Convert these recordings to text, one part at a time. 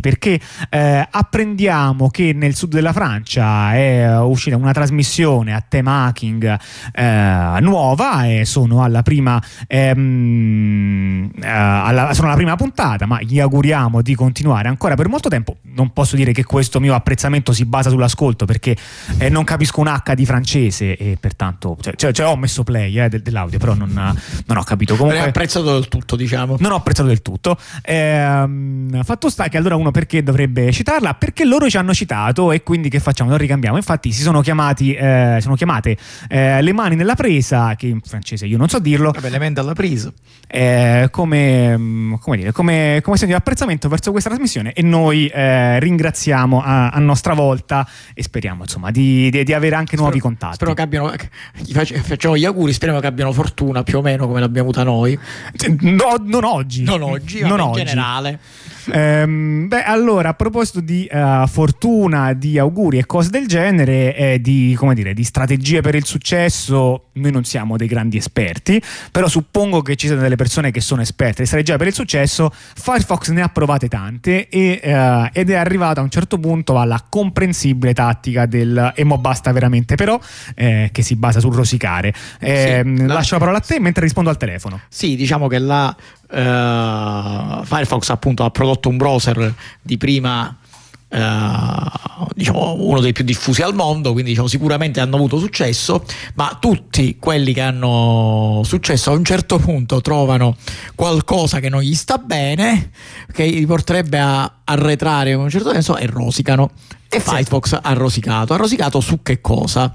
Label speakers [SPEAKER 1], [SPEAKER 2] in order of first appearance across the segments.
[SPEAKER 1] perché eh, apprendiamo che nel sud della Francia è uscita una trasmissione a tema hacking eh, nuova e sono alla prima ehm, eh, alla, sono alla prima puntata ma gli auguriamo di continuare ancora per molto tempo. Non posso dire che questo mio apprezzamento si basa sull'ascolto perché eh, non capisco un H di francese e pertanto cioè, cioè, cioè ho messo play eh, dell'audio però non, non, ho capito. Comunque
[SPEAKER 2] non ho apprezzato del tutto diciamo.
[SPEAKER 1] Non ho apprezzato del tutto. Ehm, fatto sta che allora uno perché dovrebbe citarla? Perché loro ci hanno citato e quindi che facciamo? Non ricambiamo. Infatti si sono chiamati, eh, sono chiamate eh, le mani nella presa, che in francese io non so dirlo.
[SPEAKER 2] Vabbè, le mani alla presa.
[SPEAKER 1] Eh, come, mm, come, dire, come, come, segno di apprezzamento verso questa trasmissione e noi eh, ringraziamo a, a, nostra volta e speriamo insomma di, di, di avere anche spero, nuovi contatti.
[SPEAKER 2] Spero che abbiano, facciamo gli auguri, speriamo che abbiano fortuna più o meno come l'abbiamo avuta noi.
[SPEAKER 1] No, non oggi.
[SPEAKER 2] Non oggi, non in oggi. generale.
[SPEAKER 1] Ehm, beh, allora, a proposito di uh, fortuna, di auguri e cose del genere, eh, di, dire, di, strategie per il successo, noi non siamo dei grandi esperti, però suppongo che ci siano delle persone che sono esperte di strategie per il successo. Firefox ne ha provate tante e, uh, ed è arrivato a un certo punto alla comprensibile tattica del e mo basta veramente, però, eh, che si basa sul rosicare. Eh, sì, lascio la parola a te mentre rispondo al telefono.
[SPEAKER 2] Sì, diciamo che la Uh, Firefox appunto ha prodotto un browser di prima uh, diciamo uno dei più diffusi al mondo quindi diciamo, sicuramente hanno avuto successo ma tutti quelli che hanno successo a un certo punto trovano qualcosa che non gli sta bene che li porterebbe a arretrare in un certo senso e rosicano. E Firefox ha rosicato. Ha rosicato su che cosa?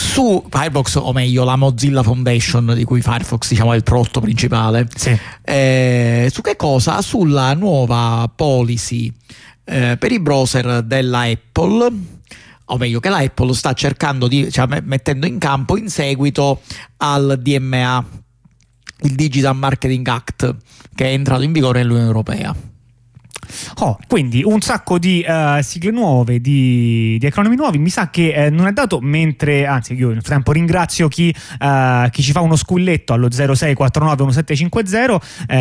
[SPEAKER 2] Su Firefox, o meglio la Mozilla Foundation di cui Firefox diciamo, è il prodotto principale.
[SPEAKER 1] Sì.
[SPEAKER 2] Eh, su che cosa? Sulla nuova policy eh, per i browser della Apple o meglio che la Apple sta cercando di cioè, mettendo in campo in seguito al DMA il Digital Marketing Act che è entrato in vigore nell'Unione Europea
[SPEAKER 1] Oh, quindi un sacco di uh, sigle nuove, di, di, acronimi nuovi. Mi sa che eh, non è dato mentre, anzi, io nel frattempo ringrazio chi, uh, chi ci fa uno squilletto allo 06491750. Uh,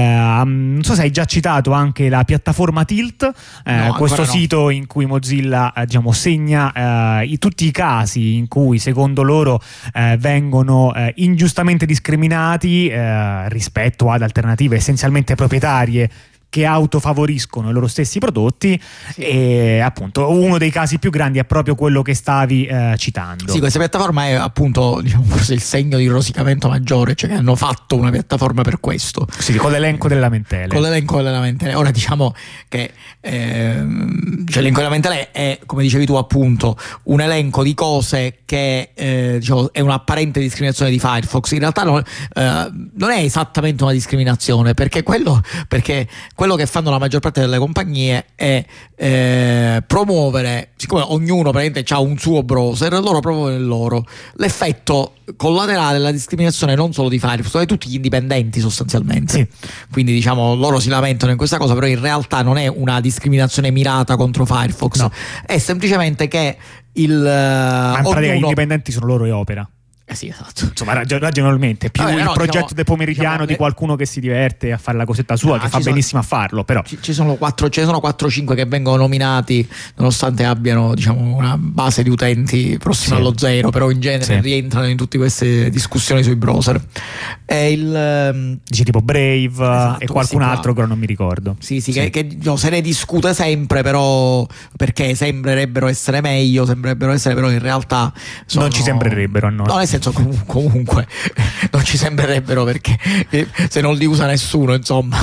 [SPEAKER 1] non so se hai già citato anche la piattaforma Tilt, eh, no, questo sito no. in cui Mozilla eh, diciamo, segna i, tutti i casi in cui secondo loro vengono ingiustamente discriminati rispetto ad alternative essenzialmente proprietarie che autofavoriscono i loro stessi prodotti sì. e appunto uno dei casi più grandi è proprio quello che stavi eh, citando.
[SPEAKER 2] Sì, questa piattaforma è appunto diciamo, forse il segno di rosicamento maggiore, cioè che hanno fatto una piattaforma per questo.
[SPEAKER 1] Sì, con l'elenco delle lamentele.
[SPEAKER 2] Con l'elenco delle lamentele. Ora diciamo che ehm, cioè, l'elenco delle lamentele è, come dicevi tu appunto, un elenco di cose che eh, diciamo, è un'apparente discriminazione di Firefox. In realtà non, eh, non è esattamente una discriminazione perché quello perché quello che fanno la maggior parte delle compagnie è eh, promuovere, siccome ognuno praticamente ha un suo browser, loro promuovono il loro. L'effetto collaterale della discriminazione non solo di Firefox, ma di tutti gli indipendenti sostanzialmente. Sì. Quindi diciamo loro si lamentano in questa cosa, però in realtà non è una discriminazione mirata contro Firefox, no. è semplicemente che il...
[SPEAKER 1] Ma in pratica ognuno... gli indipendenti sono loro e Opera.
[SPEAKER 2] Eh sì, esatto.
[SPEAKER 1] Insomma, ragionevolmente, più Vabbè, il no, progetto diciamo, del pomeridiano diciamo, di qualcuno che si diverte a fare la cosetta sua, no, che fa sono, benissimo a farlo, però.
[SPEAKER 2] Ci, ci sono 4-5 che vengono nominati, nonostante abbiano diciamo, una base di utenti prossima sì. allo zero, però in genere sì. rientrano in tutte queste discussioni sui browser.
[SPEAKER 1] E il, ehm, Dice tipo Brave esatto, e qualcun altro che non mi ricordo.
[SPEAKER 2] Sì, sì, sì. che, che no, se ne discute sempre, però perché sembrerebbero essere meglio, sembrerebbero essere, però in realtà...
[SPEAKER 1] Sono... Non ci sembrerebbero a noi.
[SPEAKER 2] No, senso comunque non ci sembrerebbero perché eh, se non li usa nessuno, insomma.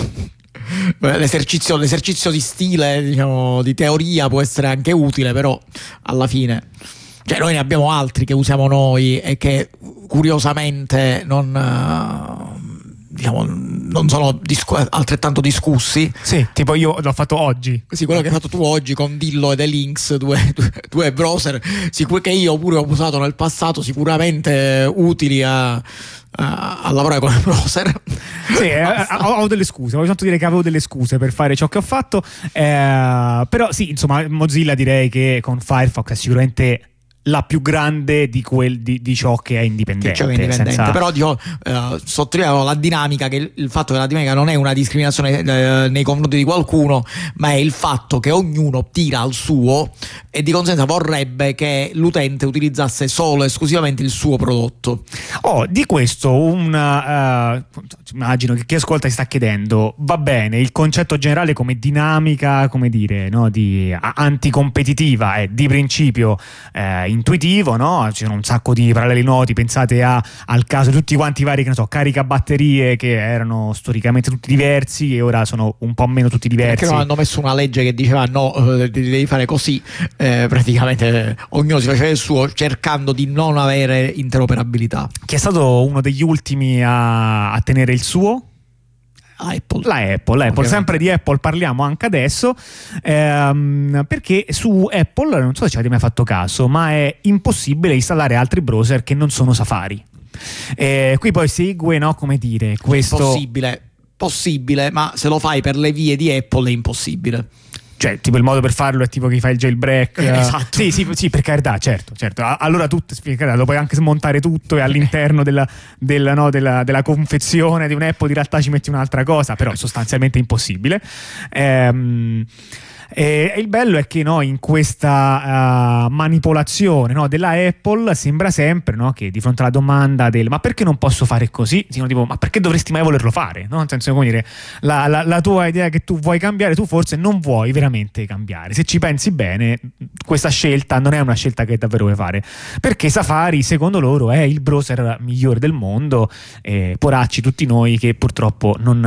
[SPEAKER 2] L'esercizio, l'esercizio di stile, diciamo, di teoria può essere anche utile, però alla fine cioè noi ne abbiamo altri che usiamo noi e che curiosamente non, diciamo, non sono discu- altrettanto discussi.
[SPEAKER 1] Sì, tipo io l'ho fatto oggi.
[SPEAKER 2] Sì, quello che hai fatto tu oggi con Dillo ed Elinx, due, due, due browser sicur- che io pure ho usato nel passato, sicuramente utili a, a, a lavorare con il browser.
[SPEAKER 1] Sì, eh, ho, ho, delle scuse, voglio soltanto dire che avevo delle scuse per fare ciò che ho fatto, eh, però sì, insomma, Mozilla direi che con Firefox è sicuramente la più grande di, quel, di, di ciò che è indipendente. Che ciò è indipendente.
[SPEAKER 2] Senza... Però dico, eh, sottolineo la dinamica, che il, il, fatto che la dinamica non è una discriminazione eh, nei confronti di qualcuno, ma è il fatto che ognuno tira al suo e di conseguenza vorrebbe che l'utente utilizzasse solo e esclusivamente il suo prodotto.
[SPEAKER 1] Oh, di questo un uh, immagino che chi ascolta si sta chiedendo, va bene, il concetto generale come dinamica, come dire, no, di anticompetitiva è di principio eh, intuitivo, no? Ci sono un sacco di paralleli noti, pensate a, al caso di tutti quanti i vari, che ne so, caricabatterie che erano storicamente tutti diversi e ora sono un po' meno tutti diversi.
[SPEAKER 2] Perché non hanno messo una legge che diceva no, eh, devi fare così, eh, praticamente eh, ognuno si faceva il suo cercando di non avere interoperabilità.
[SPEAKER 1] Chi è stato uno degli ultimi a, a tenere il suo?
[SPEAKER 2] Apple.
[SPEAKER 1] La Apple, Apple. sempre di Apple parliamo anche adesso ehm, perché su Apple, non so se ci avete mai fatto caso, ma è impossibile installare altri browser che non sono Safari. Eh, qui poi segue, no, come dire, questo...
[SPEAKER 2] Possibile, possibile, ma se lo fai per le vie di Apple è impossibile
[SPEAKER 1] cioè tipo il modo per farlo è tipo che fai il jailbreak.
[SPEAKER 2] Eh, esatto.
[SPEAKER 1] Sì, sì, sì per carità certo, certo. Allora tutto lo puoi anche smontare tutto e all'interno della, della, no, della, della, confezione di un Apple in realtà ci metti un'altra cosa però è sostanzialmente impossibile. Ehm e il bello è che no, in questa uh, manipolazione no, della Apple sembra sempre no, che di fronte alla domanda del ma perché non posso fare così, dicono tipo ma perché dovresti mai volerlo fare? No? Nel senso, come dire, la, la, la, tua idea che tu vuoi cambiare, tu forse non vuoi veramente cambiare. Se ci pensi bene, questa scelta non è una scelta che davvero vuoi fare, perché Safari, secondo loro, è il browser migliore del mondo, e poracci tutti noi che purtroppo non,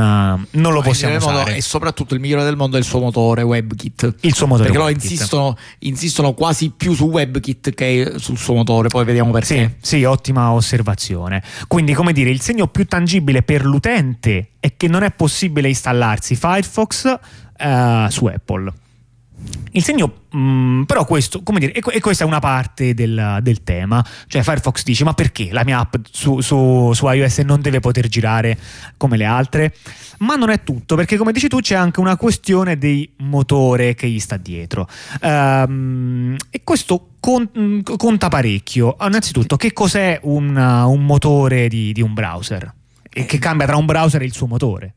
[SPEAKER 1] non lo possiamo usare.
[SPEAKER 2] E soprattutto il migliore del mondo è il suo motore WebKit WebKit.
[SPEAKER 1] Il suo motore.
[SPEAKER 2] Perché WebKit. insistono, insistono, quasi più su WebKit che sul suo motore, poi vediamo perché.
[SPEAKER 1] Sì, sì, ottima osservazione. Quindi, come dire, il segno più tangibile per l'utente è che non è possibile installarsi Firefox uh, su Apple. Il segno, mh, mm, però, questo, come dire, e, questa è una parte del, del, tema. Cioè, Firefox dice: Ma perché la mia app su, su, su, iOS non deve poter girare come le altre? Ma non è tutto, perché, come dici tu, c'è anche una questione di motore che gli sta dietro. Um, e questo con, conta parecchio. Innanzitutto, che cos'è un, un motore di, di un browser? E che cambia tra un browser e il suo motore?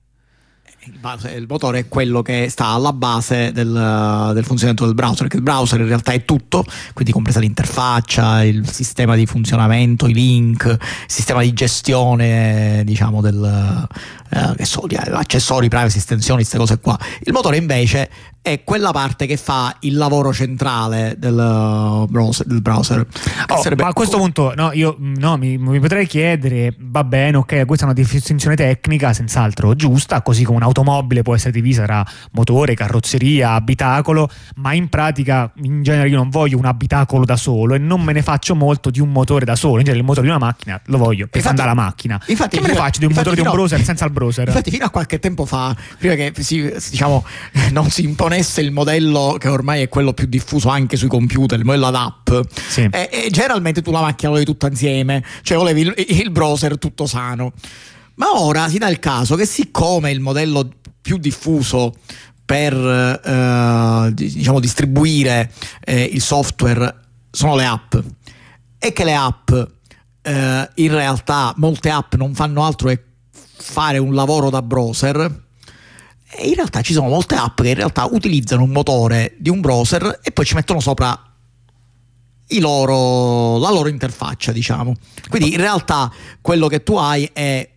[SPEAKER 2] Il motore è quello che sta alla base del, del, funzionamento del browser, che il browser in realtà è tutto, quindi compresa l'interfaccia, il sistema di funzionamento, i link, il sistema di gestione, diciamo, del, eh, so, accessori, privacy, estensioni, queste cose qua. Il motore invece è quella parte che fa il lavoro centrale del uh, browser. Del browser
[SPEAKER 1] oh, ma a questo punto no, io no, mi, mi, potrei chiedere, va bene, ok, questa è una distinzione tecnica senz'altro giusta, così come un'automobile può essere divisa tra motore, carrozzeria, abitacolo, ma in pratica in genere io non voglio un abitacolo da solo e non me ne faccio molto di un motore da solo, in genere il motore di una macchina lo voglio per andare alla macchina. Infatti, che me ne faccio di un motore di un browser senza il browser?
[SPEAKER 2] Infatti fino a qualche tempo fa, prima che si, diciamo, non si impone imponesse il modello che ormai è quello più diffuso anche sui computer, il modello ad app, sì. e, e, generalmente tu la macchina la volevi tutta insieme, cioè volevi il, il browser tutto sano. Ma ora si dà il caso che siccome il modello più diffuso per eh, diciamo distribuire eh, il software sono le app e che le app eh, in realtà molte app non fanno altro che fare un lavoro da browser in realtà ci sono molte app che in realtà utilizzano un motore di un browser e poi ci mettono sopra loro, la loro interfaccia, diciamo. Quindi in realtà quello che tu hai è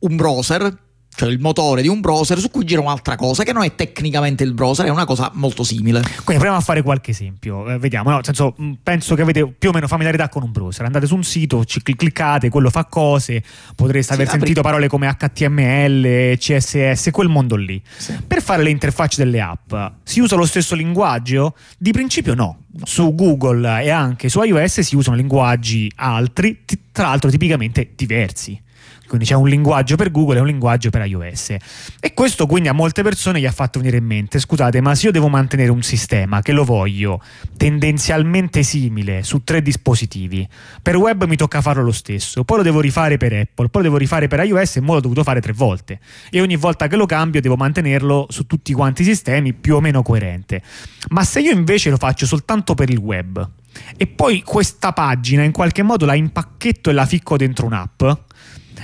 [SPEAKER 2] un browser cioè il motore di un browser su cui gira un'altra cosa che non è tecnicamente il browser, è una cosa molto simile.
[SPEAKER 1] Quindi proviamo a fare qualche esempio, eh, vediamo, no? Nel senso, penso che avete più o meno familiarità con un browser, andate su un sito, ci cliccate, quello fa cose, potreste sì, aver apri... sentito parole come HTML, CSS, quel mondo lì. Sì. Per fare le interfacce delle app, si usa lo stesso linguaggio? Di principio no. Su Google e anche su iOS si usano linguaggi altri, tra l'altro tipicamente diversi. Quindi c'è un linguaggio per Google e un linguaggio per iOS. E questo quindi a molte persone gli ha fatto venire in mente, scusate, ma se io devo mantenere un sistema che lo voglio tendenzialmente simile su tre dispositivi, per web mi tocca farlo lo stesso, poi lo devo rifare per Apple, poi lo devo rifare per iOS e mo l'ho dovuto fare tre volte. E ogni volta che lo cambio devo mantenerlo su tutti quanti i sistemi più o meno coerente. Ma se io invece lo faccio soltanto per il web, e poi questa pagina in qualche modo la impacchetto e la ficco dentro un'app,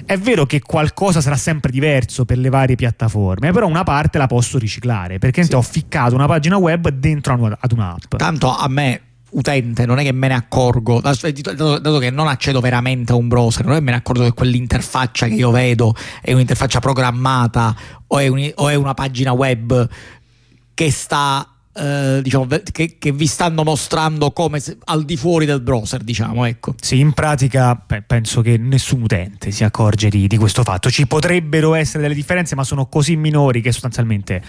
[SPEAKER 1] è vero che qualcosa sarà sempre diverso per le varie piattaforme, però una parte la posso riciclare perché sì. ho ficcato una pagina web dentro ad un'app.
[SPEAKER 2] Tanto a me utente non è che me ne accorgo, dato, dato, che non accedo veramente a un browser, non è che me ne accorgo che quell'interfaccia che io vedo è un'interfaccia programmata o è, un, o è una pagina web che sta eh, diciamo, che, che, vi stanno mostrando come se, al di fuori del browser, diciamo, ecco.
[SPEAKER 1] Sì, in pratica beh, penso che nessun utente si accorge di, di, questo fatto. Ci potrebbero essere delle differenze, ma sono così minori che sostanzialmente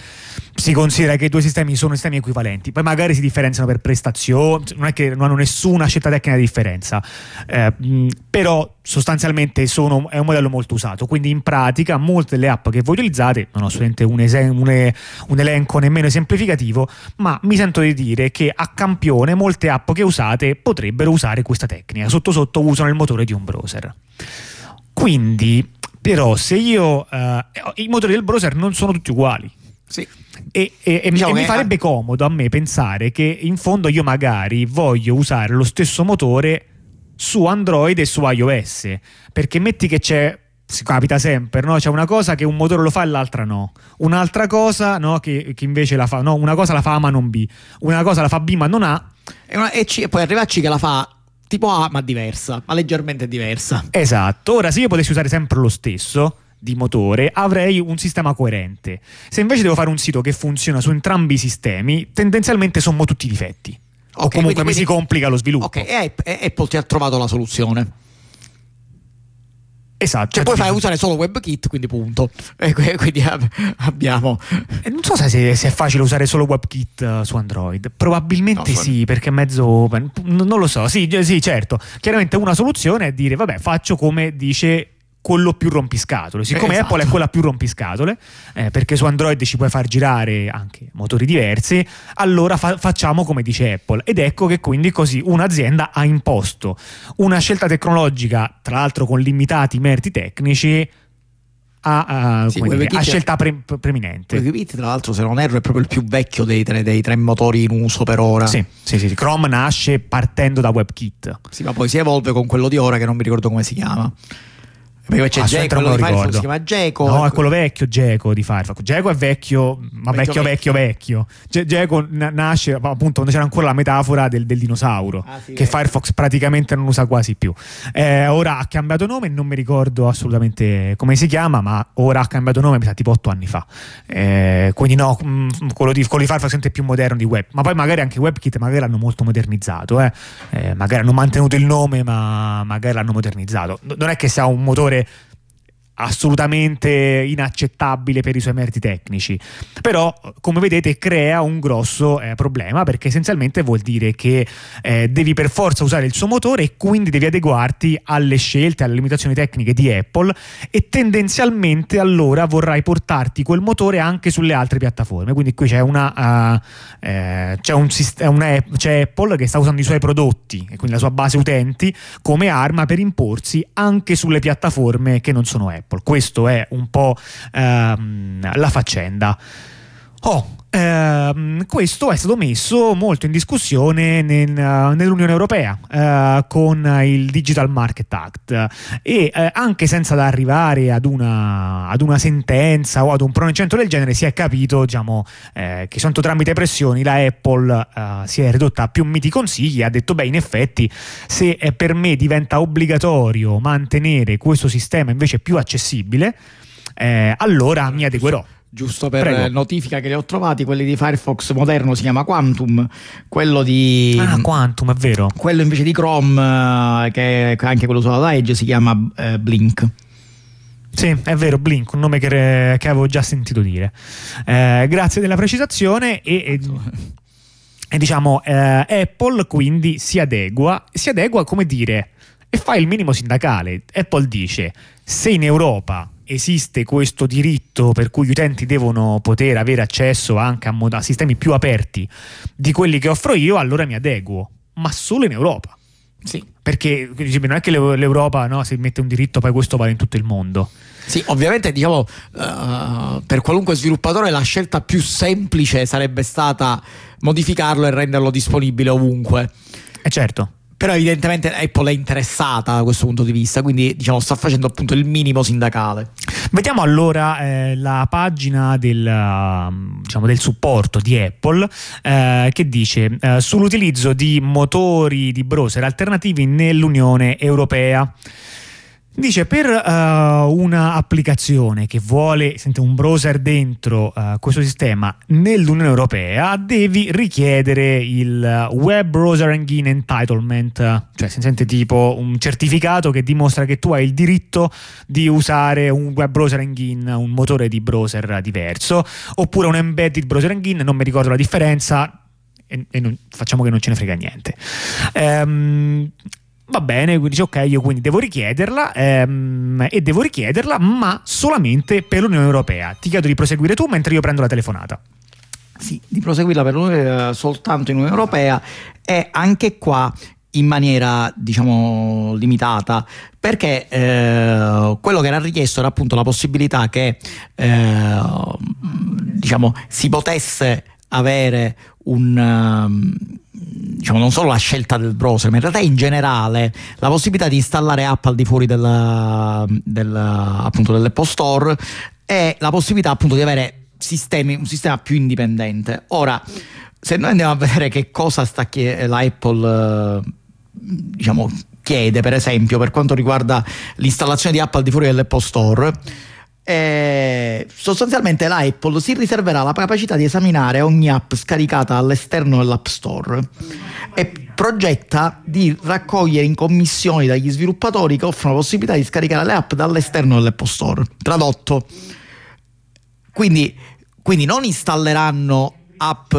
[SPEAKER 1] si considera che i due sistemi sono sistemi equivalenti. Poi magari si differenziano per prestazioni, non è che non hanno nessuna scelta tecnica di differenza, eh, però sostanzialmente sono, è un modello molto usato. Quindi in pratica molte delle app che voi utilizzate, non ho assolutamente un, esem- un, un elenco nemmeno esemplificativo, ma mi sento di dire che a campione molte app che usate potrebbero usare questa tecnica, sotto sotto usano il motore di un browser. Quindi, però, se io... Eh, I motori del browser non sono tutti uguali.
[SPEAKER 2] Sì.
[SPEAKER 1] E, e, e diciamo mi farebbe comodo a me pensare che in fondo io magari voglio usare lo stesso motore su Android e su iOS perché metti che c'è si capita sempre, no? C'è una cosa che un motore lo fa e l'altra no. Un'altra cosa no? che, che, invece la fa, no, una cosa la fa A ma non B, una cosa la fa B ma non A.
[SPEAKER 2] E, una, e, C, e poi arriva a C che la fa tipo A ma diversa, ma leggermente diversa.
[SPEAKER 1] Esatto, ora se io potessi usare sempre lo stesso di motore avrei un sistema coerente. Se invece devo fare un sito che funziona su entrambi i sistemi, tendenzialmente sommo tutti i difetti. Okay, o comunque quindi, mi si complica lo sviluppo.
[SPEAKER 2] Ok, e Apple ti ha trovato la soluzione.
[SPEAKER 1] Esatto.
[SPEAKER 2] Cioè, poi fai usare solo WebKit, quindi punto. E quindi abbiamo.
[SPEAKER 1] non so se, se, è facile usare solo WebKit uh, su Android. Probabilmente no, sì, perché è mezzo open. Non lo so. Sì, sì, certo. Chiaramente una soluzione è dire, vabbè, faccio come dice quello più rompiscatole. Siccome esatto. Apple è quella più rompiscatole, eh, perché su Android ci puoi far girare anche motori diversi, allora fa- facciamo come dice Apple. Ed ecco che quindi così un'azienda ha imposto una scelta tecnologica, tra l'altro con limitati meriti tecnici, a, a, sì, dire, a scelta pre- preminente.
[SPEAKER 2] WebKit, tra l'altro, se non erro, è proprio il più vecchio dei tre, dei tre motori in uso per ora.
[SPEAKER 1] Sì, sì, sì, Chrome nasce partendo da WebKit.
[SPEAKER 2] Sì, ma poi si evolve con quello di ora che non mi ricordo come si chiama. Perché c'è Geco, di Firefox si chiama Geco.
[SPEAKER 1] No, è quello vecchio Geco di Firefox. Geco è vecchio, ma vecchio vecchio vecchio. vecchio. Geco nasce appunto quando c'era ancora la metafora del, del dinosauro, ah, sì, che eh. Firefox praticamente non usa quasi più. Eh, ora ha cambiato nome, non mi ricordo assolutamente come si chiama, ma ora ha cambiato nome, mi sa tipo otto anni fa. Eh, quindi no, mm, quello, di, quello di Firefox è più moderno di Web. Ma poi magari anche WebKit magari l'hanno molto modernizzato. Eh. eh. magari hanno mantenuto il nome, ma magari l'hanno modernizzato. Non è che sia un motore fare assolutamente inaccettabile per i suoi meriti tecnici. Però, come vedete, crea un grosso eh, problema perché essenzialmente vuol dire che eh, devi per forza usare il suo motore e quindi devi adeguarti alle scelte, alle limitazioni tecniche di Apple e tendenzialmente allora vorrai portarti quel motore anche sulle altre piattaforme. Quindi qui c'è una, uh, eh, c'è, un, una, c'è Apple che sta usando i suoi prodotti e quindi la sua base utenti come arma per imporsi anche sulle piattaforme che non sono Apple. Apple. Questo è un po' ehm, la faccenda. Oh, Uh, questo è stato messo molto in discussione nel, uh, nell'Unione Europea uh, con il Digital Market Act. E eh, anche senza arrivare ad una, ad una, sentenza o ad un pronunciamento del genere si è capito diciamo, eh, che soltanto tramite pressioni la Apple si è ridotta a più miti consigli e ha detto beh in effetti se per me diventa obbligatorio mantenere questo sistema invece più accessibile eh, allora mi adeguerò
[SPEAKER 2] giusto per Prego. notifica che li ho trovati, quelli di Firefox moderno si chiama Quantum, quello di...
[SPEAKER 1] Ah, Quantum, è vero.
[SPEAKER 2] Quello invece di Chrome, eh, che è anche quello usato da Edge, si chiama eh, Blink.
[SPEAKER 1] Sì, è vero, Blink, un nome che, che avevo già sentito dire. Eh, grazie della precisazione e... e... e diciamo, eh, Apple quindi si adegua, si adegua come dire, e fa il minimo sindacale. Apple dice, se in Europa esiste questo diritto per cui gli utenti devono poter avere accesso anche a, mod- a sistemi più aperti di quelli che offro io, allora mi adeguo, ma solo in Europa.
[SPEAKER 2] Sì.
[SPEAKER 1] Perché non è che l'Europa no, se mette un diritto, poi questo vale in tutto il mondo.
[SPEAKER 2] Sì, ovviamente diciamo uh, per qualunque sviluppatore la scelta più semplice sarebbe stata modificarlo e renderlo disponibile ovunque.
[SPEAKER 1] Eh certo
[SPEAKER 2] però evidentemente Apple è interessata da questo punto di vista, quindi diciamo sta facendo appunto il minimo sindacale.
[SPEAKER 1] Vediamo allora eh, la pagina del, uh, diciamo, del, supporto di Apple eh, che dice eh, sull'utilizzo di motori di browser alternativi nell'Unione Europea. Dice per uh, un'applicazione che vuole sente, un browser dentro uh, questo sistema nell'Unione Europea devi richiedere il Web Browser Engine Entitlement, cioè si sente tipo un certificato che dimostra che tu hai il diritto di usare un Web Browser Engine, un motore di browser diverso, oppure un Embedded Browser Engine, non mi ricordo la differenza e, e non, facciamo che non ce ne frega niente. Um, Va bene, quindi dice ok, io quindi devo richiederla ehm, e devo richiederla, ma solamente per l'Unione Europea. Ti chiedo di proseguire tu mentre io prendo la telefonata.
[SPEAKER 2] Sì, di proseguirla per l'Unione, soltanto in Unione Europea e anche qua in maniera diciamo limitata perché eh, quello che era richiesto era appunto la possibilità che eh, diciamo si potesse avere un um, diciamo, non solo la scelta del browser, ma in realtà in generale la possibilità di installare app al di fuori del, del, appunto, dell'Apple Store e la possibilità appunto di avere sistemi, un sistema più indipendente. Ora, se noi andiamo a vedere che cosa sta chiedendo la Apple, diciamo, chiede per esempio per quanto riguarda l'installazione di app al di fuori dell'Apple Store, eh, sostanzialmente la Apple si riserverà la capacità di esaminare ogni app scaricata all'esterno dell'App Store e progetta di raccogliere in commissioni dagli sviluppatori che offrono la possibilità di scaricare le app dall'esterno dell'Apple Store. Tradotto. Quindi, quindi non installeranno app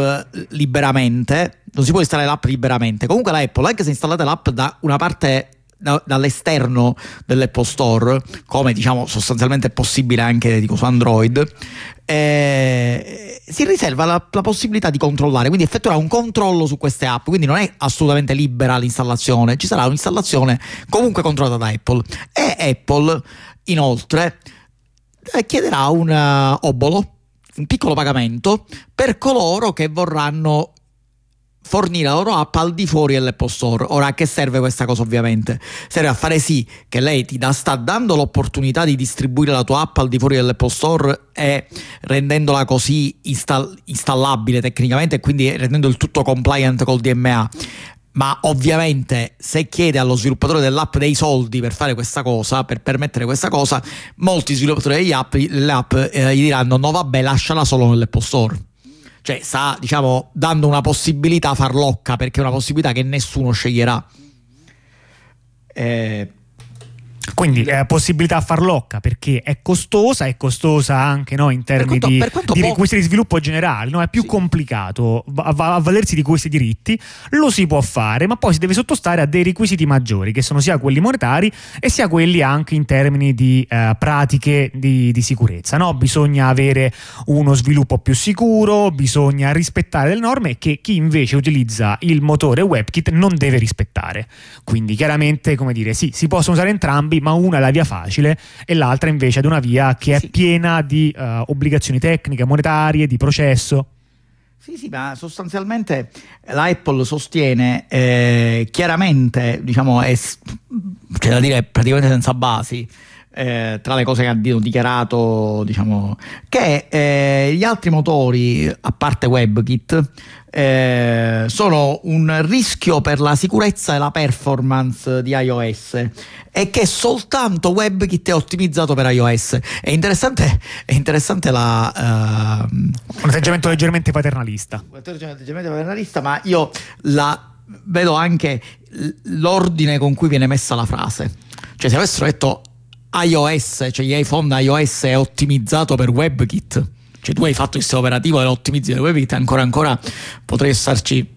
[SPEAKER 2] liberamente, non si può installare l'app liberamente. Comunque la Apple, anche se installate l'app da una parte da, dall'esterno dell'Apple Store, come diciamo sostanzialmente è possibile anche dico, su Android, eh, si riserva la, la, possibilità di controllare, quindi effettuerà un controllo su queste app, quindi non è assolutamente libera l'installazione, ci sarà un'installazione comunque controllata da Apple. E Apple inoltre eh, chiederà un uh, obolo un piccolo pagamento per coloro che vorranno fornire la loro app al di fuori dell'Apple Store. Ora a che serve questa cosa ovviamente? Serve a fare sì che lei ti da, sta dando l'opportunità di distribuire la tua app al di fuori dell'Apple Store e rendendola così install- installabile tecnicamente e quindi rendendo il tutto compliant col DMA. Ma ovviamente se chiede allo sviluppatore dell'app dei soldi per fare questa cosa, per permettere questa cosa, molti sviluppatori degli app, delle app eh, gli diranno no vabbè lasciala solo nell'Apple Store cioè sta diciamo dando una possibilità farlocca perché è una possibilità che nessuno sceglierà.
[SPEAKER 1] Eh, quindi eh, possibilità farlocca perché è costosa, è costosa anche no, in termini quanto, di, di requisiti di sviluppo generali, no? è più sì. complicato avvalersi di questi diritti, lo si può fare, ma poi si deve sottostare a dei requisiti maggiori che sono sia quelli monetari e sia quelli anche in termini di eh, pratiche di, di sicurezza. No? Bisogna avere uno sviluppo più sicuro, bisogna rispettare le norme che chi invece utilizza il motore WebKit non deve rispettare. Quindi chiaramente, come dire, sì, si possono usare entrambi ma una è la via facile e l'altra invece è una via che è sì. piena di uh, obbligazioni tecniche, monetarie, di processo.
[SPEAKER 2] Sì, sì, ma sostanzialmente l'Apple sostiene eh, chiaramente, diciamo, è, c'è da dire praticamente senza basi, eh, tra le cose che hanno dichiarato, diciamo, che eh, gli altri motori, a parte WebKit, eh, sono un rischio per la sicurezza e la performance di iOS e che soltanto WebKit è ottimizzato per iOS. È interessante, è interessante la, uh,
[SPEAKER 1] un atteggiamento leggermente paternalista.
[SPEAKER 2] Un atteggiamento leggermente paternalista, ma io la, vedo anche l'ordine con cui viene messa la frase. Cioè, se avessero detto iOS, cioè gli iPhone iOS è ottimizzato per WebKit cioè tu hai fatto il sistema operativo e l'ottimizzi del WebKit, ancora ancora potrei starci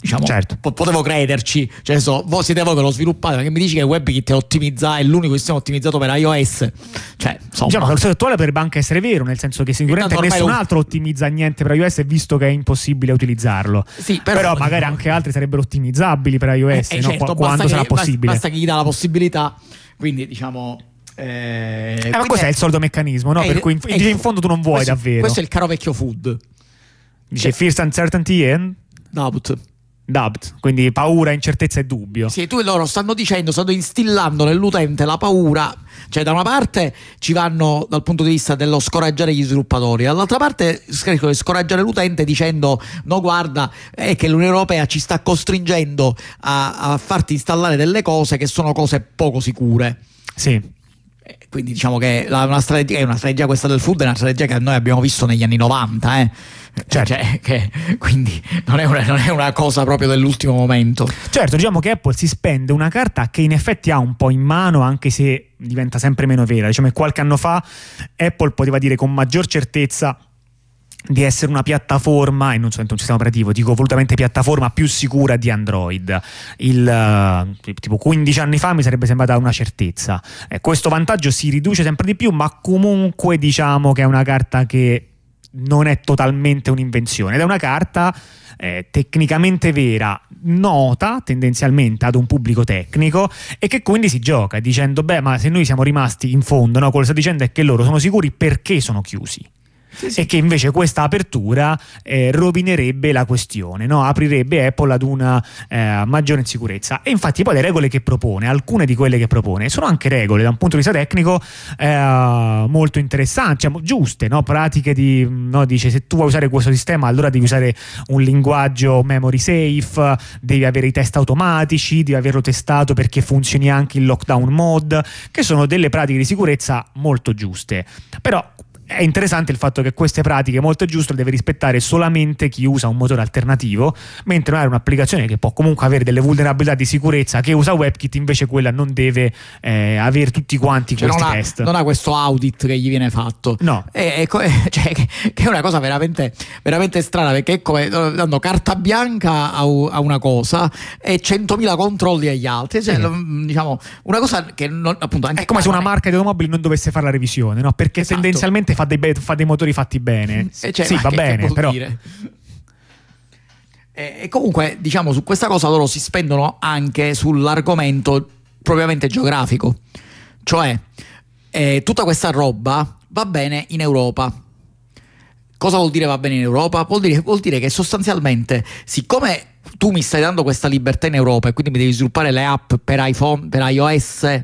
[SPEAKER 2] diciamo, certo. po- potevo crederci. Cioè, so, voi siete voi che lo sviluppate, perché mi dici che WebKit è ottimizzato, è l'unico sistema ottimizzato per iOS. Cioè,
[SPEAKER 1] insomma. Diciamo, lo stato attuale potrebbe anche essere vero, nel senso che sicuramente nessun lo... altro ottimizza niente per iOS, visto che è impossibile utilizzarlo. Sì, però, però magari diciamo... anche altri sarebbero ottimizzabili per iOS, eh, eh, no? certo, quando sarà che, possibile.
[SPEAKER 2] Basta che gli dà la possibilità. Quindi, diciamo.
[SPEAKER 1] Eh, eh, ma cos'è il solito meccanismo? No? È, per cui in, è, in, fondo tu non vuoi
[SPEAKER 2] questo,
[SPEAKER 1] davvero.
[SPEAKER 2] Questo è il caro vecchio food.
[SPEAKER 1] Dice cioè, First Uncertainty and
[SPEAKER 2] Doubt.
[SPEAKER 1] dubbed, quindi paura, incertezza e dubbio.
[SPEAKER 2] Sì, tu e loro stanno dicendo, stanno instillando nell'utente la paura. Cioè, da una parte ci vanno dal punto di vista dello scoraggiare gli sviluppatori, dall'altra parte scoraggiare l'utente dicendo: No, guarda, è che l'Unione Europea ci sta costringendo a, a farti installare delle cose che sono cose poco sicure.
[SPEAKER 1] Sì.
[SPEAKER 2] Quindi diciamo che la, una strategia, una strategia questa del food, è una strategia che noi abbiamo visto negli anni 90, eh. Cioè, cioè, che, quindi non è, una, non è, una, cosa proprio dell'ultimo momento.
[SPEAKER 1] Certo, diciamo che Apple si spende una carta che in effetti ha un po' in mano, anche se diventa sempre meno vera. Diciamo che qualche anno fa Apple poteva dire con maggior certezza di essere una piattaforma, e non solamente un sistema operativo, dico volutamente piattaforma più sicura di Android. Il, uh, tipo 15 anni fa mi sarebbe sembrata una certezza. Eh, questo vantaggio si riduce sempre di più, ma comunque diciamo che è una carta che non è totalmente un'invenzione ed è una carta eh, tecnicamente vera, nota tendenzialmente ad un pubblico tecnico e che quindi si gioca dicendo beh ma se noi siamo rimasti in fondo, no? quello che sta dicendo è che loro sono sicuri perché sono chiusi sì, e che invece questa apertura eh, rovinerebbe la questione, no? aprirebbe Apple ad una eh, maggiore insicurezza. E infatti poi le regole che propone, alcune di quelle che propone, sono anche regole da un punto di vista tecnico eh, molto interessanti, cioè, giuste, no? pratiche di, no? dice se tu vuoi usare questo sistema allora devi usare un linguaggio memory safe, devi avere i test automatici, devi averlo testato perché funzioni anche in lockdown mode, che sono delle pratiche di sicurezza molto giuste. Però è interessante il fatto che queste pratiche molto giusto le deve rispettare solamente chi usa un motore alternativo, mentre magari un'applicazione che può comunque avere delle vulnerabilità di sicurezza che usa WebKit invece quella non deve eh, avere tutti quanti cioè questi
[SPEAKER 2] non ha,
[SPEAKER 1] test.
[SPEAKER 2] Non ha questo audit che gli viene fatto.
[SPEAKER 1] No.
[SPEAKER 2] È, è, cioè, che è una cosa veramente, veramente strana perché è come danno carta bianca a, a una cosa e 100.000 controlli agli altri. Cioè, sì. diciamo, una cosa che non, appunto,
[SPEAKER 1] è come se una marca di automobili non dovesse fare la revisione, no? perché esatto. tendenzialmente fa dei, be- fa dei motori fatti bene.
[SPEAKER 2] Eh, cioè,
[SPEAKER 1] sì, va
[SPEAKER 2] che,
[SPEAKER 1] bene,
[SPEAKER 2] che
[SPEAKER 1] però.
[SPEAKER 2] Dire? E comunque, diciamo, su questa cosa loro si spendono anche sull'argomento propriamente geografico. Cioè, eh, tutta questa roba va bene in Europa. Cosa vuol dire va bene in Europa? Vuol dire, vuol dire che sostanzialmente, siccome tu mi stai dando questa libertà in Europa e quindi mi devi sviluppare le app per iPhone, per iOS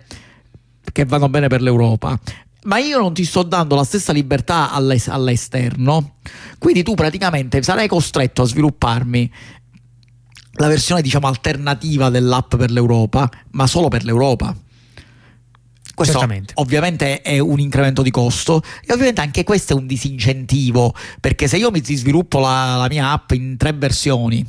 [SPEAKER 2] che vanno bene per l'Europa ma io non ti sto dando la stessa libertà all'esterno, quindi tu praticamente sarai costretto a svilupparmi la versione diciamo alternativa dell'app per l'Europa, ma solo per l'Europa. Questo
[SPEAKER 1] Certamente.
[SPEAKER 2] ovviamente è un incremento di costo e ovviamente anche questo è un disincentivo perché se io mi sviluppo la, la mia app in tre versioni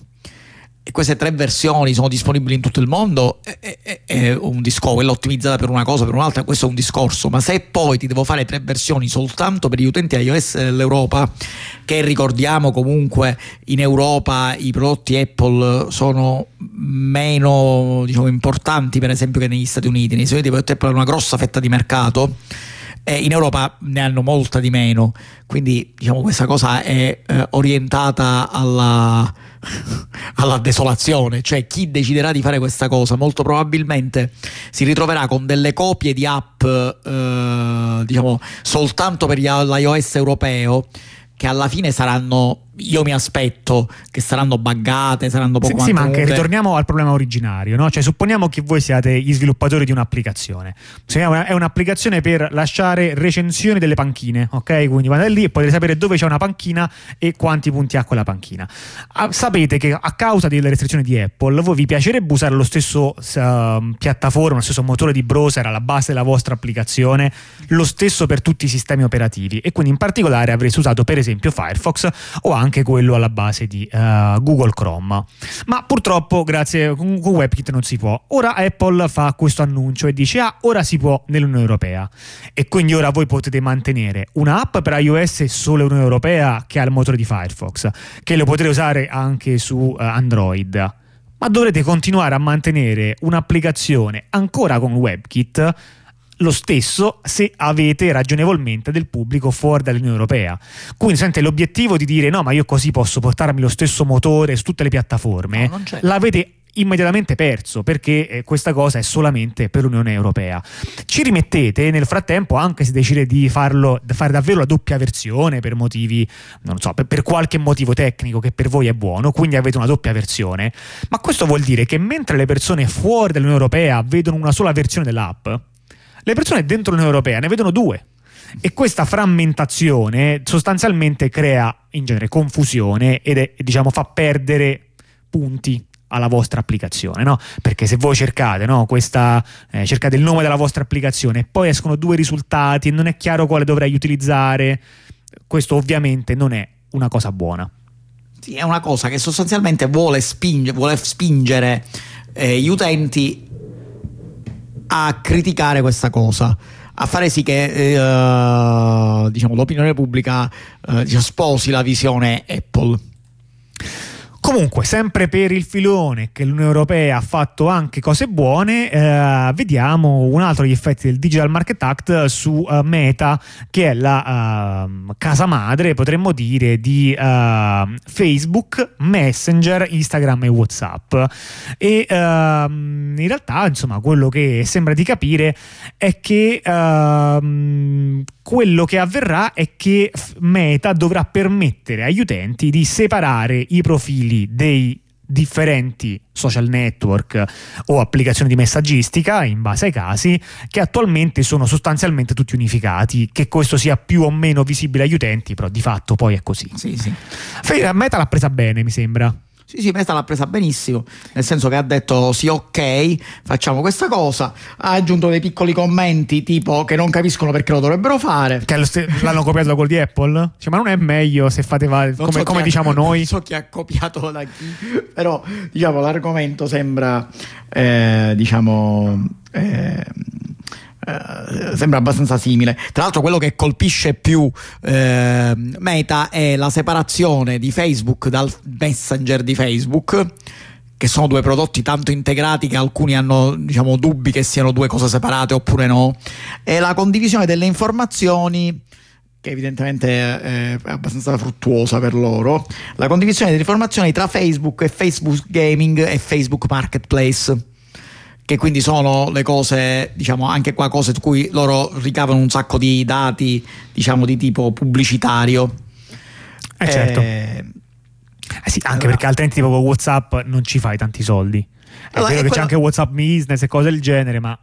[SPEAKER 2] e queste tre versioni sono disponibili in tutto il mondo, è, è, è un discorso, quella ottimizzata per una cosa, per un'altra, questo è un discorso, ma se poi ti devo fare tre versioni soltanto per gli utenti iOS dell'Europa, che ricordiamo comunque in Europa i prodotti Apple sono meno diciamo, importanti per esempio che negli Stati Uniti, negli Stati Uniti Apple ha una grossa fetta di mercato, eh, in Europa ne hanno molta di meno, quindi diciamo questa cosa è eh, orientata alla alla desolazione, cioè chi deciderà di fare questa cosa? Molto probabilmente si ritroverà con delle copie di app eh, diciamo soltanto per l'iOS europeo che alla fine saranno io mi aspetto che saranno buggate, saranno poco
[SPEAKER 1] sì, sì, ma anche ritorniamo al problema originario, no? Cioè, supponiamo che voi siate gli sviluppatori di un'applicazione. È un'applicazione per lasciare recensioni delle panchine, ok? Quindi andate lì e potete sapere dove c'è una panchina e quanti punti ha quella panchina. Sapete che a causa delle restrizioni di Apple, voi vi piacerebbe usare lo stesso uh, piattaforma, lo stesso motore di browser alla base della vostra applicazione, lo stesso per tutti i sistemi operativi e quindi in particolare avreste usato per esempio Firefox o anche anche quello alla base di uh, Google Chrome. Ma purtroppo, grazie con WebKit non si può. Ora Apple fa questo annuncio e dice: Ah, ora si può nell'Unione Europea. E quindi ora voi potete mantenere un'app per iOS solo Unione Europea che ha il motore di Firefox, che lo potrete usare anche su uh, Android. Ma dovrete continuare a mantenere un'applicazione ancora con WebKit lo stesso se avete ragionevolmente del pubblico fuori dall'Unione Europea. Quindi sente l'obiettivo di dire no, ma io così posso portarmi lo stesso motore su tutte le piattaforme, no, l'avete immediatamente perso perché eh, questa cosa è solamente per l'Unione Europea. Ci rimettete nel frattempo, anche se decide di farlo, fare davvero la doppia versione per motivi, non so, per, per qualche motivo tecnico che per voi è buono, quindi avete una doppia versione, ma questo vuol dire che mentre le persone fuori dall'Unione Europea vedono una sola versione dell'app, le persone dentro l'Unione Europea ne vedono due. E questa frammentazione sostanzialmente crea in genere confusione ed è, diciamo, fa perdere punti alla vostra applicazione, no? Perché se voi cercate, no, questa, eh, cercate il nome della vostra applicazione e poi escono due risultati e non è chiaro quale dovrei utilizzare, questo ovviamente non è una cosa buona.
[SPEAKER 2] Sì, è una cosa che sostanzialmente vuole, spinge, vuole spingere eh, gli utenti a criticare questa cosa a fare sì che eh, diciamo, l'opinione pubblica eh, sposi la visione Apple.
[SPEAKER 1] Comunque, sempre per il filone che l'Unione Europea ha fatto anche cose buone, eh, vediamo un altro degli effetti del Digital Market Act su uh, Meta, che è la uh, casa madre, potremmo dire, di uh, Facebook, Messenger, Instagram e WhatsApp. E in realtà, insomma, quello che sembra di capire è che quello che avverrà è che Meta dovrà permettere agli utenti di separare i profili dei differenti social network o applicazioni di messaggistica in base ai casi che attualmente sono sostanzialmente tutti unificati che questo sia più o meno visibile agli utenti però di fatto poi è così
[SPEAKER 2] sì, sì.
[SPEAKER 1] Meta l'ha presa bene mi sembra
[SPEAKER 2] sì, sì, Meta l'ha presa benissimo, nel senso che ha detto sì, ok, facciamo questa cosa, ha aggiunto dei piccoli commenti tipo che non capiscono perché lo dovrebbero fare.
[SPEAKER 1] Che l'hanno copiato da quello di Apple? Cioè, ma non è meglio se fate va- come, so come diciamo
[SPEAKER 2] ha,
[SPEAKER 1] noi?
[SPEAKER 2] Non so chi ha copiato da chi, però diciamo l'argomento sembra, eh, diciamo... Eh, eh, sembra abbastanza simile. Tra l'altro, quello che colpisce più eh, Meta è la separazione di Facebook dal Messenger di Facebook. Che sono due prodotti tanto integrati che alcuni hanno diciamo, dubbi che siano due cose separate oppure no. E la condivisione delle informazioni che evidentemente è abbastanza fruttuosa per loro, la condivisione delle informazioni tra Facebook e Facebook Gaming e Facebook Marketplace che quindi sono le cose, diciamo, anche qua cose su cui loro ricavano un sacco di dati, diciamo, di tipo pubblicitario.
[SPEAKER 1] Eh certo. Eh, eh sì, anche allora, perché altrimenti tipo con WhatsApp non ci fai tanti soldi. È allora, vero è che quello... c'è anche WhatsApp Business e cose del genere, ma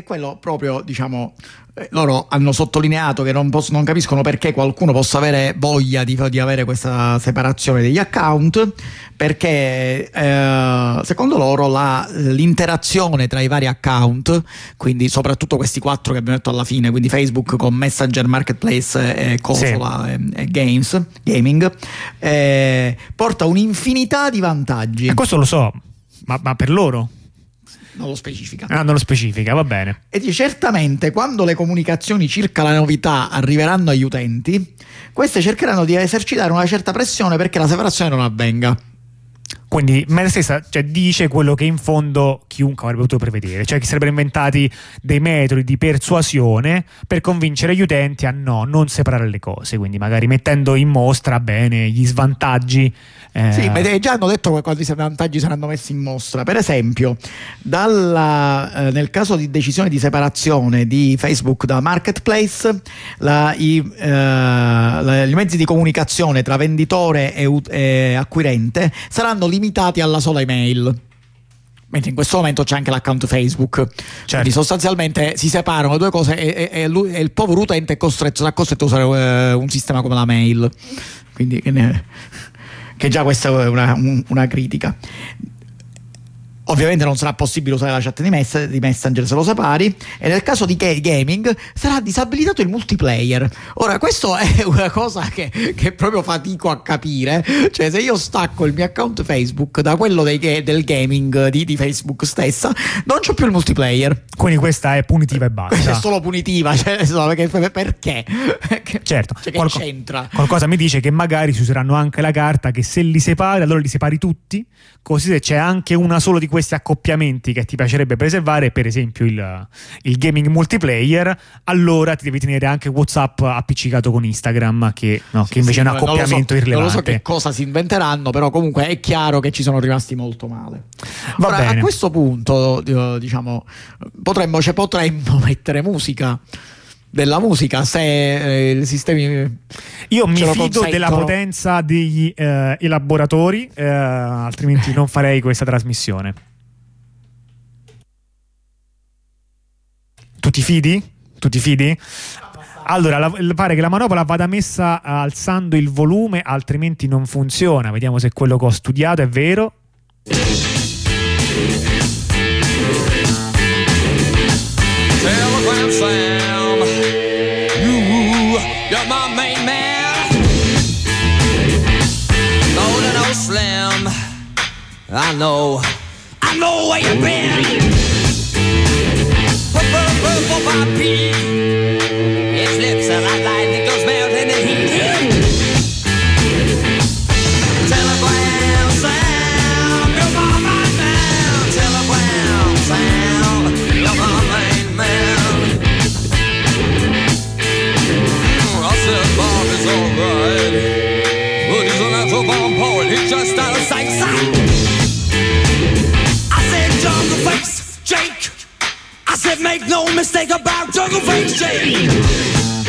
[SPEAKER 2] e quello proprio, diciamo, eh, loro hanno sottolineato che non, posso, non, capiscono perché qualcuno possa avere voglia di, di avere questa separazione degli account, perché eh, secondo loro la, l'interazione tra i vari account, quindi soprattutto questi quattro che abbiamo detto alla fine, quindi Facebook con Messenger, Marketplace e Consola sì. e, e, Games, Gaming, eh, porta un'infinità di vantaggi.
[SPEAKER 1] E questo lo so, ma, ma per loro?
[SPEAKER 2] Non lo specifica.
[SPEAKER 1] Ah, non lo specifica, va bene.
[SPEAKER 2] E dice certamente quando le comunicazioni circa la novità arriveranno agli utenti, queste cercheranno di esercitare una certa pressione perché la separazione non avvenga.
[SPEAKER 1] Quindi Meta stessa cioè, dice quello che in fondo chiunque avrebbe potuto prevedere, cioè che sarebbero inventati dei metodi di persuasione per convincere gli utenti a no, non separare le cose, quindi magari mettendo in mostra bene gli svantaggi.
[SPEAKER 2] Eh... Sì, ma già hanno detto che quali vantaggi saranno messi in mostra. Per esempio, dalla, eh, nel caso di decisione di separazione di Facebook da Marketplace, la, i, eh, la, i mezzi di comunicazione tra venditore e, e acquirente saranno limitati limitati alla sola email mentre in questo momento c'è anche l'account Facebook. Certo. Quindi sostanzialmente si separano le due cose e, e, e, lui, e il povero utente è costretto, sarà costretto a usare uh, un sistema come la mail. Quindi che, ne, che già questa è una, un, una critica. Ovviamente non sarà possibile usare la chat di, mess- di, Messenger se lo separi e nel caso di gaming sarà disabilitato il multiplayer. Ora, questo è una cosa che, che proprio fatico a capire. Cioè, se io stacco il mio account Facebook da quello dei, del gaming di, di, Facebook stessa, non c'ho più il multiplayer.
[SPEAKER 1] Quindi questa è punitiva e basta.
[SPEAKER 2] Questa è solo punitiva, cioè, perché? perché?
[SPEAKER 1] Certo,
[SPEAKER 2] cioè, qualco- c'entra?
[SPEAKER 1] Qualcosa mi dice che magari si useranno anche la carta che se li separi, allora li separi tutti, così se c'è anche una solo di quelle questi accoppiamenti che ti piacerebbe preservare, per esempio il, il gaming multiplayer, allora ti devi tenere anche WhatsApp appiccicato con Instagram, che, no,
[SPEAKER 2] Sì,
[SPEAKER 1] che invece
[SPEAKER 2] sì,
[SPEAKER 1] è un
[SPEAKER 2] non lo so-
[SPEAKER 1] accoppiamento irrilevante.
[SPEAKER 2] Non lo so che cosa si inventeranno, però comunque è chiaro che ci sono rimasti molto male.
[SPEAKER 1] Va
[SPEAKER 2] Ora,
[SPEAKER 1] bene.
[SPEAKER 2] A questo punto, eh, diciamo, potremmo, cioè, potremmo mettere musica. Della musica, se eh, i sistemi.
[SPEAKER 1] Io mi fido della potenza degli eh, elaboratori, eh, altrimenti non farei questa trasmissione. Tu ti fidi? Tu ti fidi? Allora, la- pare che la manopola vada messa alzando il volume, altrimenti non funziona. Vediamo se quello che ho studiato è vero.
[SPEAKER 3] Telegram Sam, you, you're my main man. No, no, Slim. I know, I know where you've been. for my peace. Mistake about jungle face, Jake.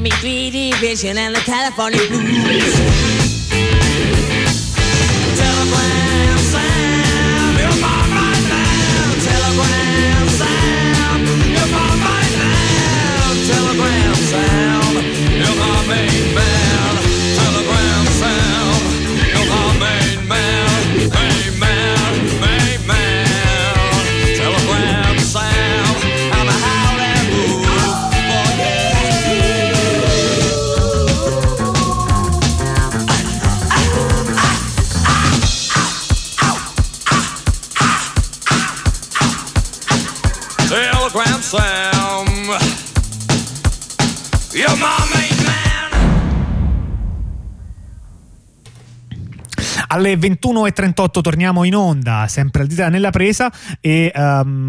[SPEAKER 3] Give me 3D vision and the California blues.
[SPEAKER 1] Alle 21.38 torniamo in onda, sempre al dita nella presa e ehm,